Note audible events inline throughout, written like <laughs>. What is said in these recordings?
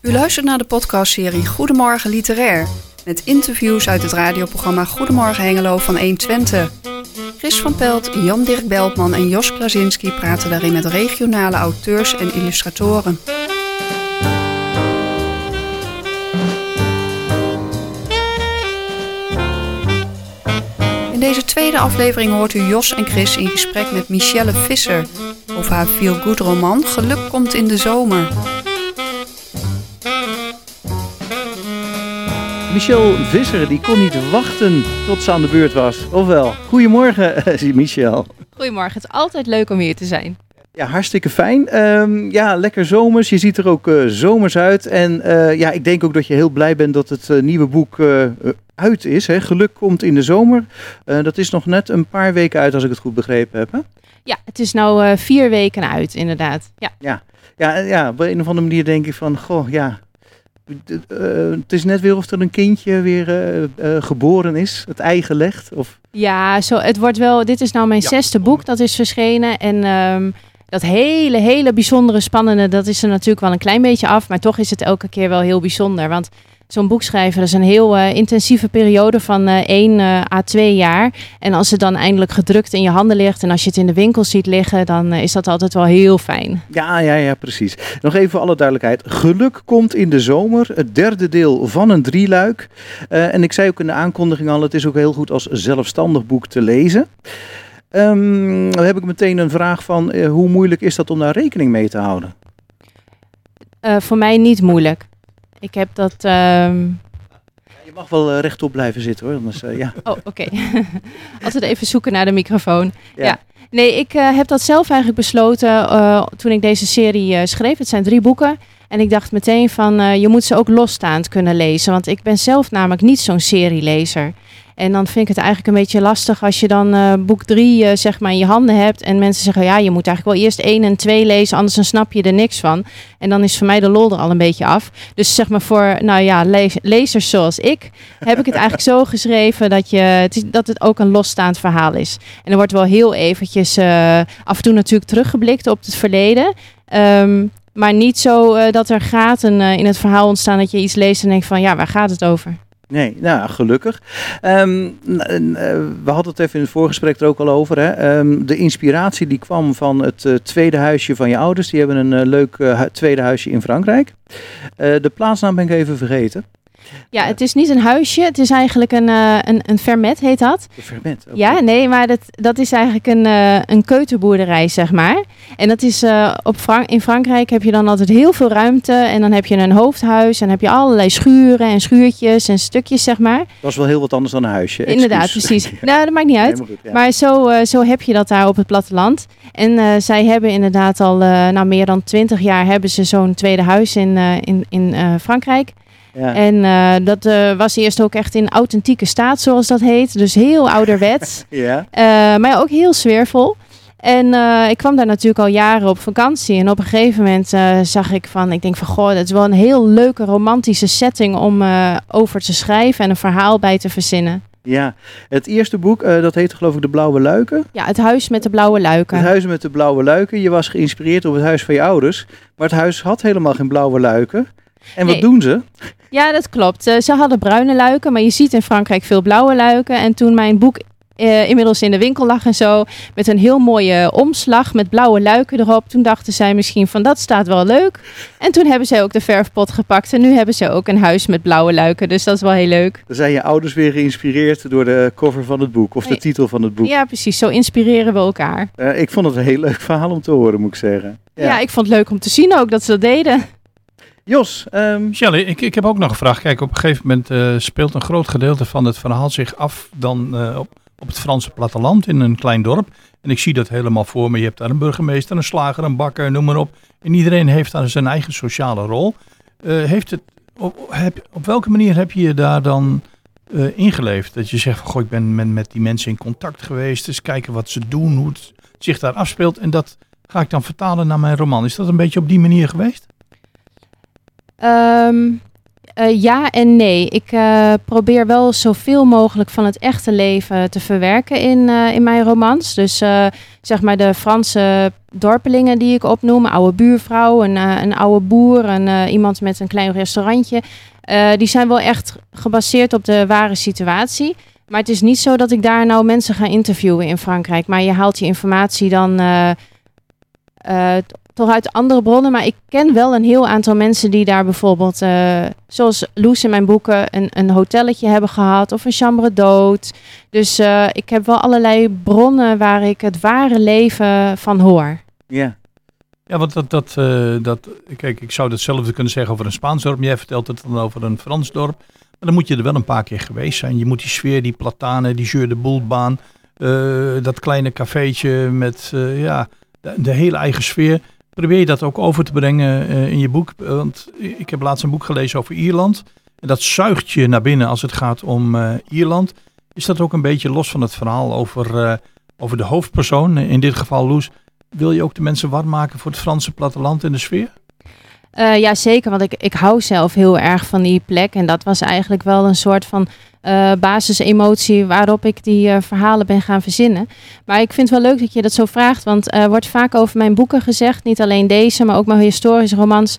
U luistert naar de podcastserie Goedemorgen Literair. Met interviews uit het radioprogramma Goedemorgen Hengelo van 120. Chris van Pelt, Jan-Dirk Beltman en Jos Klazinski praten daarin met regionale auteurs en illustratoren. Deze tweede aflevering hoort u Jos en Chris in gesprek met Michelle Visser over haar feel-good roman Geluk komt in de zomer. Michel Visser die kon niet wachten tot ze aan de beurt was. Ofwel, goedemorgen Michel. Goedemorgen, het is altijd leuk om hier te zijn. Ja, hartstikke fijn. Ehm, ja, lekker zomers. Je ziet er ook uh, zomers uit. En uh, ja, ik denk ook dat je heel blij bent dat het uh, nieuwe boek uit is. Hè? Geluk komt in de zomer. dat is nog net een paar weken uit, als ik het goed begrepen heb. Hè? Ja, het is nou vier weken uit, inderdaad. Ja. Ja. Ja, ja, op een of andere manier denk ik van, goh, ja, het is net weer of er een kindje weer uh, uh, geboren is, het ei gelegd? Of? Ja, zo, het wordt wel. Dit is nou mijn ja. zesde boek dat is verschenen. En um, dat hele, hele bijzondere, spannende, dat is er natuurlijk wel een klein beetje af. Maar toch is het elke keer wel heel bijzonder. Want zo'n boek schrijven, dat is een heel uh, intensieve periode van uh, 1 uh, à 2 jaar. En als het dan eindelijk gedrukt in je handen ligt en als je het in de winkel ziet liggen, dan is dat altijd wel heel fijn. Ja, ja, ja, precies. Nog even voor alle duidelijkheid. Geluk komt in de zomer, het derde deel van een drieluik. En ik zei ook in de aankondiging al, het is ook heel goed als zelfstandig boek te lezen. Um, dan heb ik meteen een vraag van, hoe moeilijk is dat om daar rekening mee te houden? Voor mij niet moeilijk. Ik heb dat. Um... Je mag wel uh, rechtop blijven zitten hoor. Anders, uh, ja. Oh, oké. <laughs> Okay. Altijd even zoeken naar de microfoon. Ja. ja. Nee, ik uh, heb dat zelf eigenlijk besloten toen ik deze serie schreef. Het zijn drie boeken. En ik dacht meteen van, je moet ze ook losstaand kunnen lezen. Want ik ben zelf namelijk niet zo'n serielezer. En dan vind ik het eigenlijk een beetje lastig als je dan uh, boek drie uh, zeg maar in je handen hebt. En mensen zeggen, ja, je moet eigenlijk wel eerst één en twee lezen, anders dan snap je er niks van. En dan is voor mij de lol er al een beetje af. Dus zeg maar voor, nou ja, le lezers zoals ik, heb ik het eigenlijk zo geschreven dat, je, het dat het ook een losstaand verhaal is. En er wordt wel heel eventjes uh, af en toe natuurlijk teruggeblikt op het verleden. Um, maar niet zo dat er gaten in het verhaal ontstaan dat je iets leest en denkt van ja, waar gaat het over? Nee, nou gelukkig. Um, we hadden het even in het voorgesprek er ook al over. Hè? Um, de inspiratie die kwam van het uh, tweede huisje van je ouders. Die hebben een uh, leuk tweede huisje in Frankrijk. de plaatsnaam ben ik even vergeten. Ja, het is niet een huisje. Het is eigenlijk een, uh, een, een fermet, heet dat. Een fermet? Okay. Ja, nee, maar dat, dat is eigenlijk een, uh, een keuterboerderij, zeg maar. En dat is uh, op Frank in Frankrijk heb je dan altijd heel veel ruimte. En dan heb je een hoofdhuis en heb je allerlei schuren en schuurtjes en stukjes, zeg maar. Dat is wel heel wat anders dan een huisje. Inderdaad, precies. <laughs> nou, dat maakt niet uit. Nee, maar, goed, ja. maar zo, zo heb je dat daar op het platteland. En zij hebben inderdaad al nou, meer dan twintig jaar hebben ze zo'n tweede huis in, in, in Frankrijk. Ja. En uh, dat uh, was eerst ook echt in authentieke staat, zoals dat heet. Dus heel ouderwets. <laughs> ja. Uh, maar ook heel sfeervol. En ik kwam daar natuurlijk al jaren op vakantie. En op een gegeven moment zag ik van, ik denk van, goh, dat is wel een heel leuke romantische setting om over te schrijven en een verhaal bij te verzinnen. Ja, het eerste boek, uh, dat heette geloof ik De Blauwe Luiken. Ja, Het Huis met de Blauwe Luiken. Het Huis met de Blauwe Luiken. Je was geïnspireerd op het huis van je ouders. Maar het huis had helemaal geen blauwe luiken. En wat nee. doen ze? Ja, dat klopt. Uh, ze hadden bruine luiken, maar je ziet in Frankrijk veel blauwe luiken. En toen mijn boek uh, inmiddels in de winkel lag en zo, met een heel mooie omslag met blauwe luiken erop, toen dachten zij misschien van dat staat wel leuk. En toen hebben zij ook de verfpot gepakt en nu hebben ze ook een huis met blauwe luiken, dus dat is wel heel leuk. Dan zijn je ouders weer geïnspireerd door de cover van het boek of de titel van het boek. Ja, precies. Zo inspireren we elkaar. Uh, ik vond het een heel leuk verhaal om te horen, moet ik zeggen. Ja. ja, ik vond het leuk om te zien ook dat ze dat deden. Jos. Um... Shelley, ik, ik heb ook nog een vraag. Kijk, op een gegeven moment uh, speelt een groot gedeelte van het verhaal zich af dan uh, op, het Franse platteland in een klein dorp. En ik zie dat helemaal voor me. Je hebt daar een burgemeester, een slager, een bakker, noem maar op. En iedereen heeft daar zijn eigen sociale rol. Uh, heeft het, op, heb, op welke manier heb je je daar dan ingeleefd? Dat je zegt goh, ik ben met, met die mensen in contact geweest. Dus kijken wat ze doen, hoe het zich daar afspeelt. En dat ga ik dan vertalen naar mijn roman. Is dat een beetje op die manier geweest? Um, Uh, ja en nee. Ik uh, probeer wel zoveel mogelijk van het echte leven te verwerken in, uh, in mijn romans. Dus zeg maar de Franse dorpelingen die ik opnoem, oude buurvrouw, een, een oude boer, een, iemand met een klein restaurantje. die zijn wel echt gebaseerd op de ware situatie. Maar het is niet zo dat ik daar nou mensen ga interviewen in Frankrijk. Maar je haalt je informatie dan toch uit andere bronnen. Maar ik ken wel een heel aantal mensen die daar bijvoorbeeld, uh, zoals Loes in mijn boeken, een, een hotelletje hebben gehad of een chambre dood. Dus uh, ik heb wel allerlei bronnen waar ik het ware leven van hoor. Ja. Ja, want dat, dat, uh, dat, kijk, ik zou hetzelfde kunnen zeggen over een Spaans dorp. Jij vertelt het dan over een Frans dorp. Maar dan moet je er wel een paar keer geweest zijn. Je moet die sfeer, die platanen, die Jeu de Boelbaan, dat kleine cafeetje met ja, de, de hele eigen sfeer probeer je dat ook over te brengen uh, in je boek. Want ik heb laatst een boek gelezen over Ierland. En dat zuigt je naar binnen als het gaat om uh, Ierland. Is dat ook een beetje los van het verhaal over, over de hoofdpersoon, in dit geval Loes? Wil je ook de mensen warm maken voor het Franse platteland en de sfeer? Uh, ja, zeker. Want ik, ik hou zelf heel erg van die plek. En dat was eigenlijk wel een soort van uh, basisemotie waarop ik die uh, verhalen ben gaan verzinnen. Maar ik vind het wel leuk dat je dat zo vraagt. Want er wordt vaak over mijn boeken gezegd. Niet alleen deze, maar ook mijn historische romans.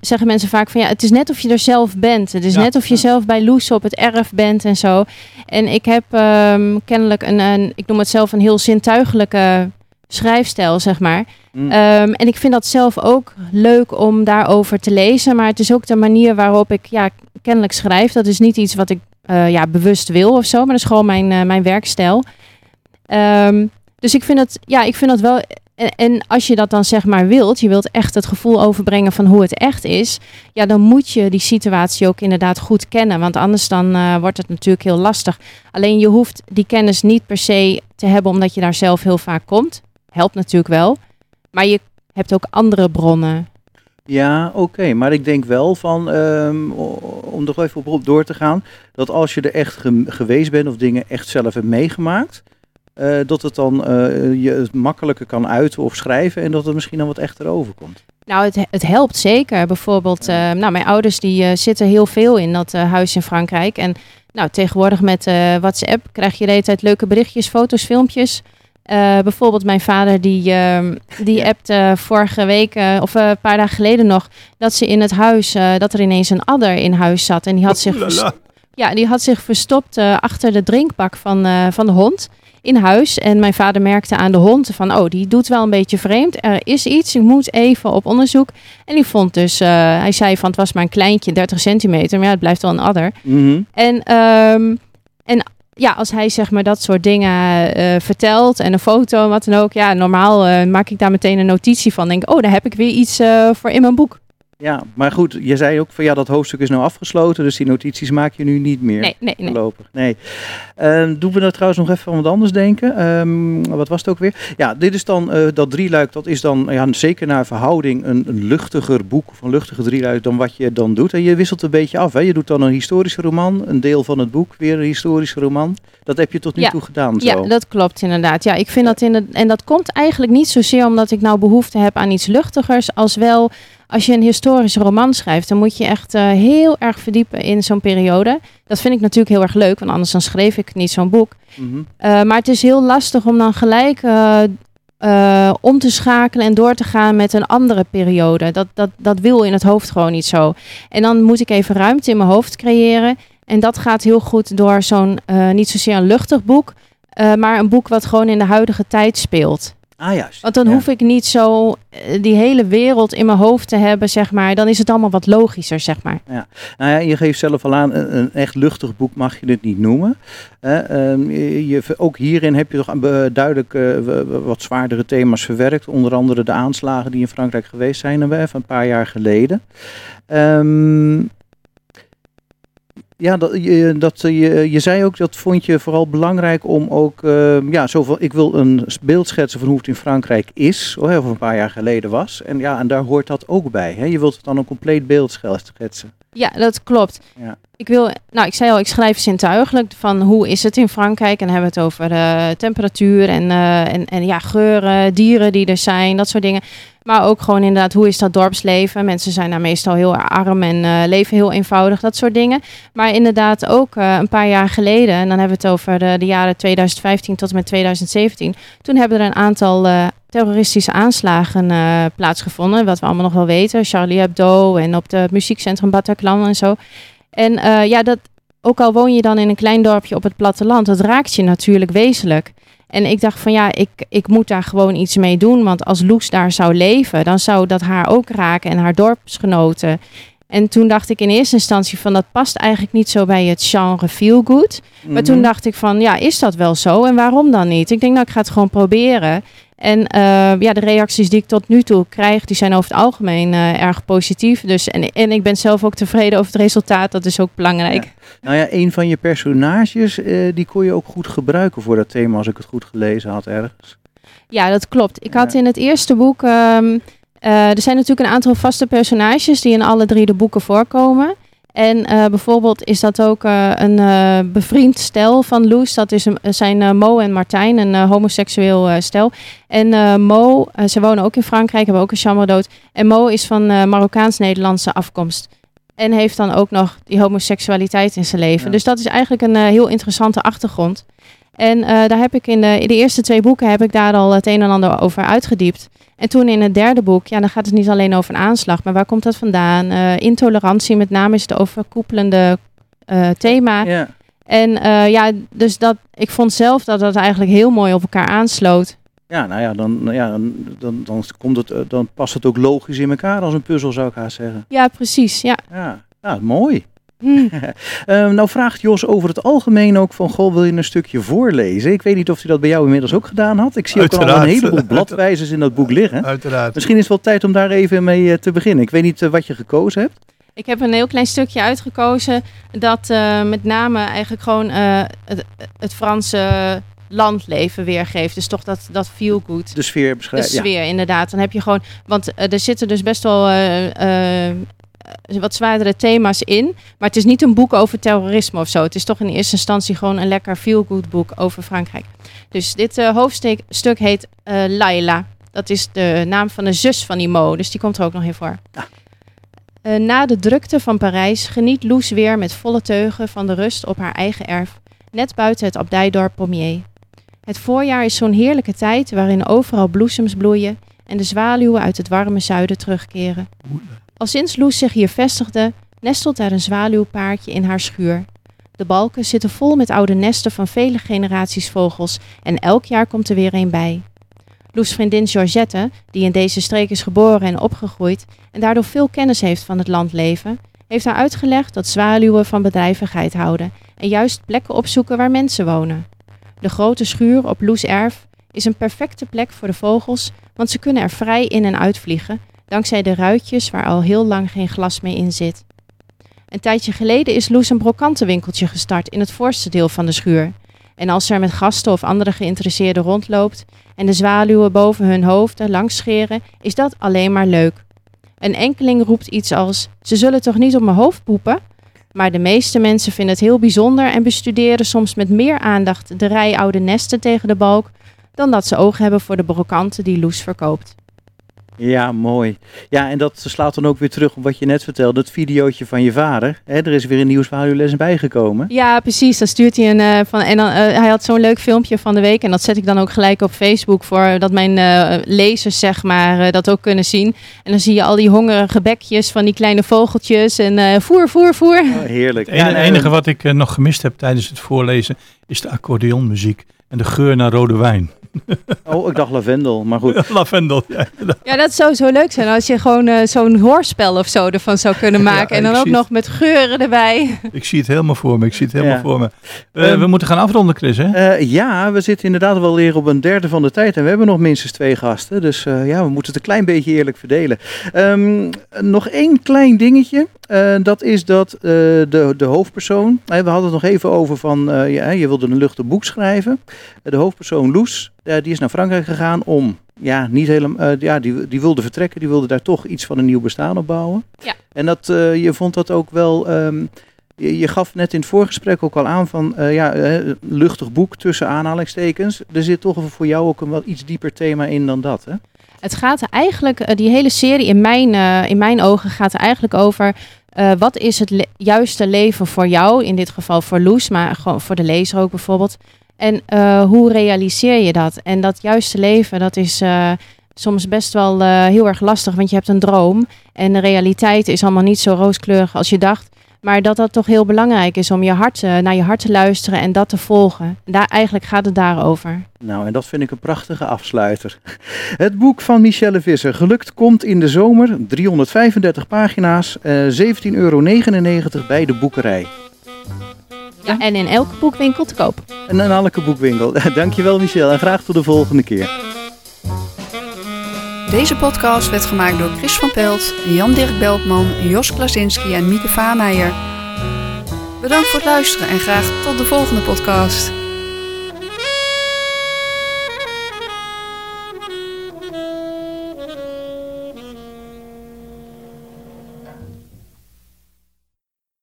zeggen mensen vaak van ja, het is net of je er zelf bent. Het is ja, net of je ja. zelf bij Loes op het erf bent en zo. En ik heb um, kennelijk een, een, ik noem het zelf een heel zintuigelijke schrijfstijl, zeg maar. Mm. Um, en ik vind dat zelf ook leuk om daarover te lezen. Maar het is ook de manier waarop ik ja, kennelijk schrijf. Dat is niet iets wat ik uh, ja, bewust wil of zo. Maar dat is gewoon mijn, uh, mijn werkstijl. Um, dus ik vind het, ja, ik vind dat wel. En, als je dat dan zeg maar wilt, je wilt echt het gevoel overbrengen van hoe het echt is, ja, dan moet je die situatie ook inderdaad goed kennen. Want anders dan uh, wordt het natuurlijk heel lastig. Alleen je hoeft die kennis niet per se te hebben omdat je daar zelf heel vaak komt helpt natuurlijk wel. Maar je hebt ook andere bronnen. Ja, oké. Maar ik denk wel van, um, om er even op door te gaan, dat als je er echt ge geweest bent of dingen echt zelf hebt meegemaakt, uh, dat het dan uh, je het makkelijker kan uiten of schrijven en dat het misschien dan wat echter overkomt. Nou, het, het helpt zeker. Bijvoorbeeld, uh, nou, mijn ouders die zitten heel veel in dat huis in Frankrijk. En nou, tegenwoordig met WhatsApp krijg je de hele tijd leuke berichtjes, foto's, filmpjes. Uh, bijvoorbeeld mijn vader die, uh, die appte vorige week uh, of een paar dagen geleden nog dat ze in het huis dat er ineens een adder in huis zat en die had zich ja die had zich verstopt achter de drinkbak van, van de hond in huis. En mijn vader merkte aan de hond van oh die doet wel een beetje vreemd. Er is iets ik moet even op onderzoek. En die vond dus hij zei van het was maar een kleintje 30 centimeter maar ja, het blijft wel een adder. Mm -hmm. en um, en ja, als hij zeg maar dat soort dingen uh, vertelt en een foto en wat dan ook. Ja, normaal uh, maak ik daar meteen een notitie van. Denk, oh, daar heb ik weer iets uh, voor in mijn boek. Ja, maar goed, je zei ook van ja, dat hoofdstuk is nou afgesloten, dus die notities maak je nu niet meer. Nee, nee, nee. Voorlopig. Nee. Uh, doen we nou trouwens nog even aan wat anders denken? Um, wat was het ook weer? Ja, dit is dan uh, dat drieluik, dat is dan ja, zeker naar verhouding een, een luchtiger boek of een luchtiger drieluik dan wat je dan doet. En je wisselt een beetje af. Hè? Je doet dan een historische roman, een deel van het boek, weer een historische roman. Dat heb je tot nu ja. toe gedaan. Zo. Ja, dat klopt inderdaad. Ja, ik vind dat in het, en dat komt eigenlijk niet zozeer omdat ik nou behoefte heb aan iets luchtigers, als wel als je een historische roman schrijft, dan moet je echt uh, heel erg verdiepen in zo'n periode. Dat vind ik natuurlijk heel erg leuk, want anders dan schreef ik niet zo'n boek. Mm -hmm. uh, maar het is heel lastig om dan gelijk uh, om te schakelen en door te gaan met een andere periode. Dat, dat, dat wil in het hoofd gewoon niet zo. En dan moet ik even ruimte in mijn hoofd creëren. En dat gaat heel goed door zo'n, niet zozeer een luchtig boek, maar een boek wat gewoon in de huidige tijd speelt. Ah, juist. Want dan ja. hoef ik niet zo uh, die hele wereld in mijn hoofd te hebben, zeg maar. Dan is het allemaal wat logischer, zeg maar. Ja. Nou ja, je geeft zelf al aan, een, echt luchtig boek mag je het niet noemen. Um, je, ook hierin heb je toch duidelijk uh, wat zwaardere thema's verwerkt. Onder andere de aanslagen die in Frankrijk geweest zijn, even een paar jaar geleden. Um, ja, dat, je, dat, je, je zei ook, dat vond je vooral belangrijk om ook, uh, ja, zoveel, ik wil een beeld schetsen van hoe het in Frankrijk is, of een paar jaar geleden was. En ja, en daar hoort dat ook bij. Hè? Je wilt het dan een compleet beeld schetsen. Ja, dat klopt. Ja. Ik wil, nou, ik zei al, ik schrijf zintuigelijk van hoe is het in Frankrijk. En dan hebben we het over uh, temperatuur en, uh, en, en ja, geuren, dieren die er zijn, dat soort dingen. Maar ook gewoon inderdaad, hoe is dat dorpsleven? Mensen zijn daar meestal heel arm en uh, leven heel eenvoudig, dat soort dingen. Maar inderdaad ook uh, een paar jaar geleden, en dan hebben we het over de, jaren 2015 tot en met 2017. Toen hebben er een aantal uh, terroristische aanslagen plaatsgevonden. Wat we allemaal nog wel weten. Charlie Hebdo en op het muziekcentrum Bataclan en zo. En ja, dat, ook al woon je dan in een klein dorpje op het platteland, dat raakt je natuurlijk wezenlijk. En ik dacht van ja, ik, ik moet daar gewoon iets mee doen. Want als Loes daar zou leven, dan zou dat haar ook raken en haar dorpsgenoten. En toen dacht ik in eerste instantie van dat past eigenlijk niet zo bij het genre feel good. Maar toen mhm. dacht ik van ja, is dat wel zo en waarom dan niet? Ik denk nou, ik ga het gewoon proberen. En uh, ja, de reacties die ik tot nu toe krijg, die zijn over het algemeen uh, erg positief. Dus, en, en ik ben zelf ook tevreden over het resultaat, dat is ook belangrijk. Nou ja, een van je personages, uh, die kon je ook goed gebruiken voor dat thema, als ik het goed gelezen had ergens. Ja, dat klopt. Ik had in het eerste boek, um, er zijn natuurlijk een aantal vaste personages die in alle drie de boeken voorkomen. En uh, bijvoorbeeld is dat ook uh, een bevriend stel van Loes. Dat is een, zijn Mo en Martijn, een homoseksueel stel. En Mo, ze wonen ook in Frankrijk, hebben ook een chambre dood. En Mo is van Marokkaans-Nederlandse afkomst. En heeft dan ook nog die homoseksualiteit in zijn leven. Dus dat is eigenlijk een heel interessante achtergrond. En daar heb ik in de, in de eerste twee boeken heb ik daar al het een en ander over uitgediept. En toen in het derde boek, ja, dan gaat het niet alleen over een aanslag, maar waar komt dat vandaan? Uh, intolerantie, met name is het overkoepelende uh, thema. Ja. En ja, dus dat, ik vond zelf dat dat eigenlijk heel mooi op elkaar aansloot. Ja, nou ja, dan, ja, dan, dan, dan, komt het, dan past het ook logisch in elkaar als een puzzel, zou ik haast zeggen. Ja, precies. Ja, ja, ja mooi. Hmm. <laughs> nou vraagt Jos over het algemeen ook van, goh, wil je een stukje voorlezen? Ik weet niet of hij dat bij jou inmiddels ook gedaan had. Ik zie ook al een heleboel <laughs> bladwijzers in dat boek liggen. Uiteraard. Misschien is het wel tijd om daar even mee eh, te beginnen. Ik weet niet eh, wat je gekozen hebt. Ik heb een heel klein stukje uitgekozen dat uh, met name eigenlijk gewoon het, het, Franse landleven weergeeft. Dus toch dat, dat feel good. De sfeer beschrijft. De sfeer, inderdaad. Dan heb je gewoon, want er zitten dus best wel eh, wat zwaardere thema's in. Maar het is niet een boek over terrorisme of zo. Het is toch in eerste instantie gewoon een lekker feel-good boek over Frankrijk. Dus dit uh, hoofdstuk heet uh, Laila. Dat is de naam van de zus van Imo. Dus die komt er ook nog in voor. na de drukte van Parijs geniet Loes weer met volle teugen van de rust op haar eigen erf, net buiten het abdijdorp Pommier. Het voorjaar is zo'n heerlijke tijd waarin overal bloesems bloeien en de zwaluwen uit het warme zuiden terugkeren. Al sinds Loes zich hier vestigde, nestelt daar een zwaluwpaardje in haar schuur. De balken zitten vol met oude nesten van vele generaties vogels en elk jaar komt er weer een bij. Loes' vriendin Georgette, die in deze streek is geboren en opgegroeid en daardoor veel kennis heeft van het landleven, heeft haar uitgelegd dat zwaluwen van bedrijvigheid houden en juist plekken opzoeken waar mensen wonen. De grote schuur op Loes' erf is een perfecte plek voor de vogels, want ze kunnen er vrij in en uitvliegen dankzij de ruitjes waar al heel lang geen glas meer in zit. Een tijdje geleden is Loes een brokantenwinkeltje gestart in het voorste deel van de schuur. En als ze er met gasten of andere geïnteresseerden rondloopt en de zwaluwen boven hun hoofden langs scheren, is dat alleen maar leuk. Een enkeling roept iets als: Ze zullen toch niet op mijn hoofd poepen? Maar de meeste mensen vinden het heel bijzonder en bestuderen soms met meer aandacht de rij oude nesten tegen de balk dan dat ze oog hebben voor de brokanten die Loes verkoopt. Ja, mooi. Ja, en dat slaat dan ook weer terug op wat je net vertelde, het videootje van je vader. Hè, er is weer een nieuwsvalules bijgekomen. Ja, precies. Dan stuurt hij een uh, van. En dan, uh, hij had zo'n leuk filmpje van de week. En dat zet ik dan ook gelijk op Facebook voor dat mijn uh, lezers, zeg maar, dat ook kunnen zien. En dan zie je al die hongerige bekjes van die kleine vogeltjes. En voer, voer, voer. Oh, heerlijk. Het enige, enige wat ik nog gemist heb tijdens het voorlezen is de accordeonmuziek en de geur naar rode wijn. <laughs> Oh, ik dacht lavendel, maar goed. <laughs> lavendel, ja. Ja, dat zou zo leuk zijn als je gewoon uh, zo'n hoorspel of zo ervan zou kunnen <laughs> maken. en dan ook nog met geuren erbij. Ik zie het helemaal voor me, ik zie het helemaal voor me. Uh, um, we moeten gaan afronden, Chris, hè? Uh, ja, we zitten inderdaad wel weer op een derde van de tijd. En we hebben nog minstens twee gasten. Dus ja, we moeten het een klein beetje eerlijk verdelen. Um, nog één klein dingetje. dat is dat de, de hoofdpersoon... we hadden het nog even over van... ja, je wilde een luchtig boek schrijven. de hoofdpersoon Loes die is naar Frankrijk gegaan om, ja, niet helemaal, uh, ja, die, die wilde vertrekken, die wilde daar toch iets van een nieuw bestaan opbouwen. Ja. En dat, uh, je vond dat ook wel, um, Je, je gaf net in het voorgesprek ook al aan van uh, ja, luchtig boek tussen aanhalingstekens. Er zit toch voor jou ook een wel iets dieper thema in dan dat, hè? Het gaat eigenlijk, die hele serie in mijn, in mijn ogen gaat er eigenlijk over uh, wat is het le juiste leven voor jou, in dit geval voor Loes, maar gewoon voor de lezer ook bijvoorbeeld. En uh, hoe realiseer je dat? En dat juiste leven, dat is uh, soms best wel heel erg lastig, want je hebt een droom. En de realiteit is allemaal niet zo rooskleurig als je dacht. Maar dat dat toch heel belangrijk is om je hart, naar je hart te luisteren en dat te volgen. Daar, eigenlijk gaat het daarover. Nou, en dat vind ik een prachtige afsluiter. <laughs> Het boek van Michelle Visser, Gelukt komt in de zomer, 335 pagina's, uh, 17,99 euro bij de boekerij. Ja, en in elke boekwinkel te koop. En in elke boekwinkel. <laughs> Dankjewel Michelle en graag tot de volgende keer. Deze podcast werd gemaakt door Chris van Pelt, Jan-Dirk Beltman, Jos Klasinski en Mieke Vaameijer. Bedankt voor het luisteren en graag tot de volgende podcast.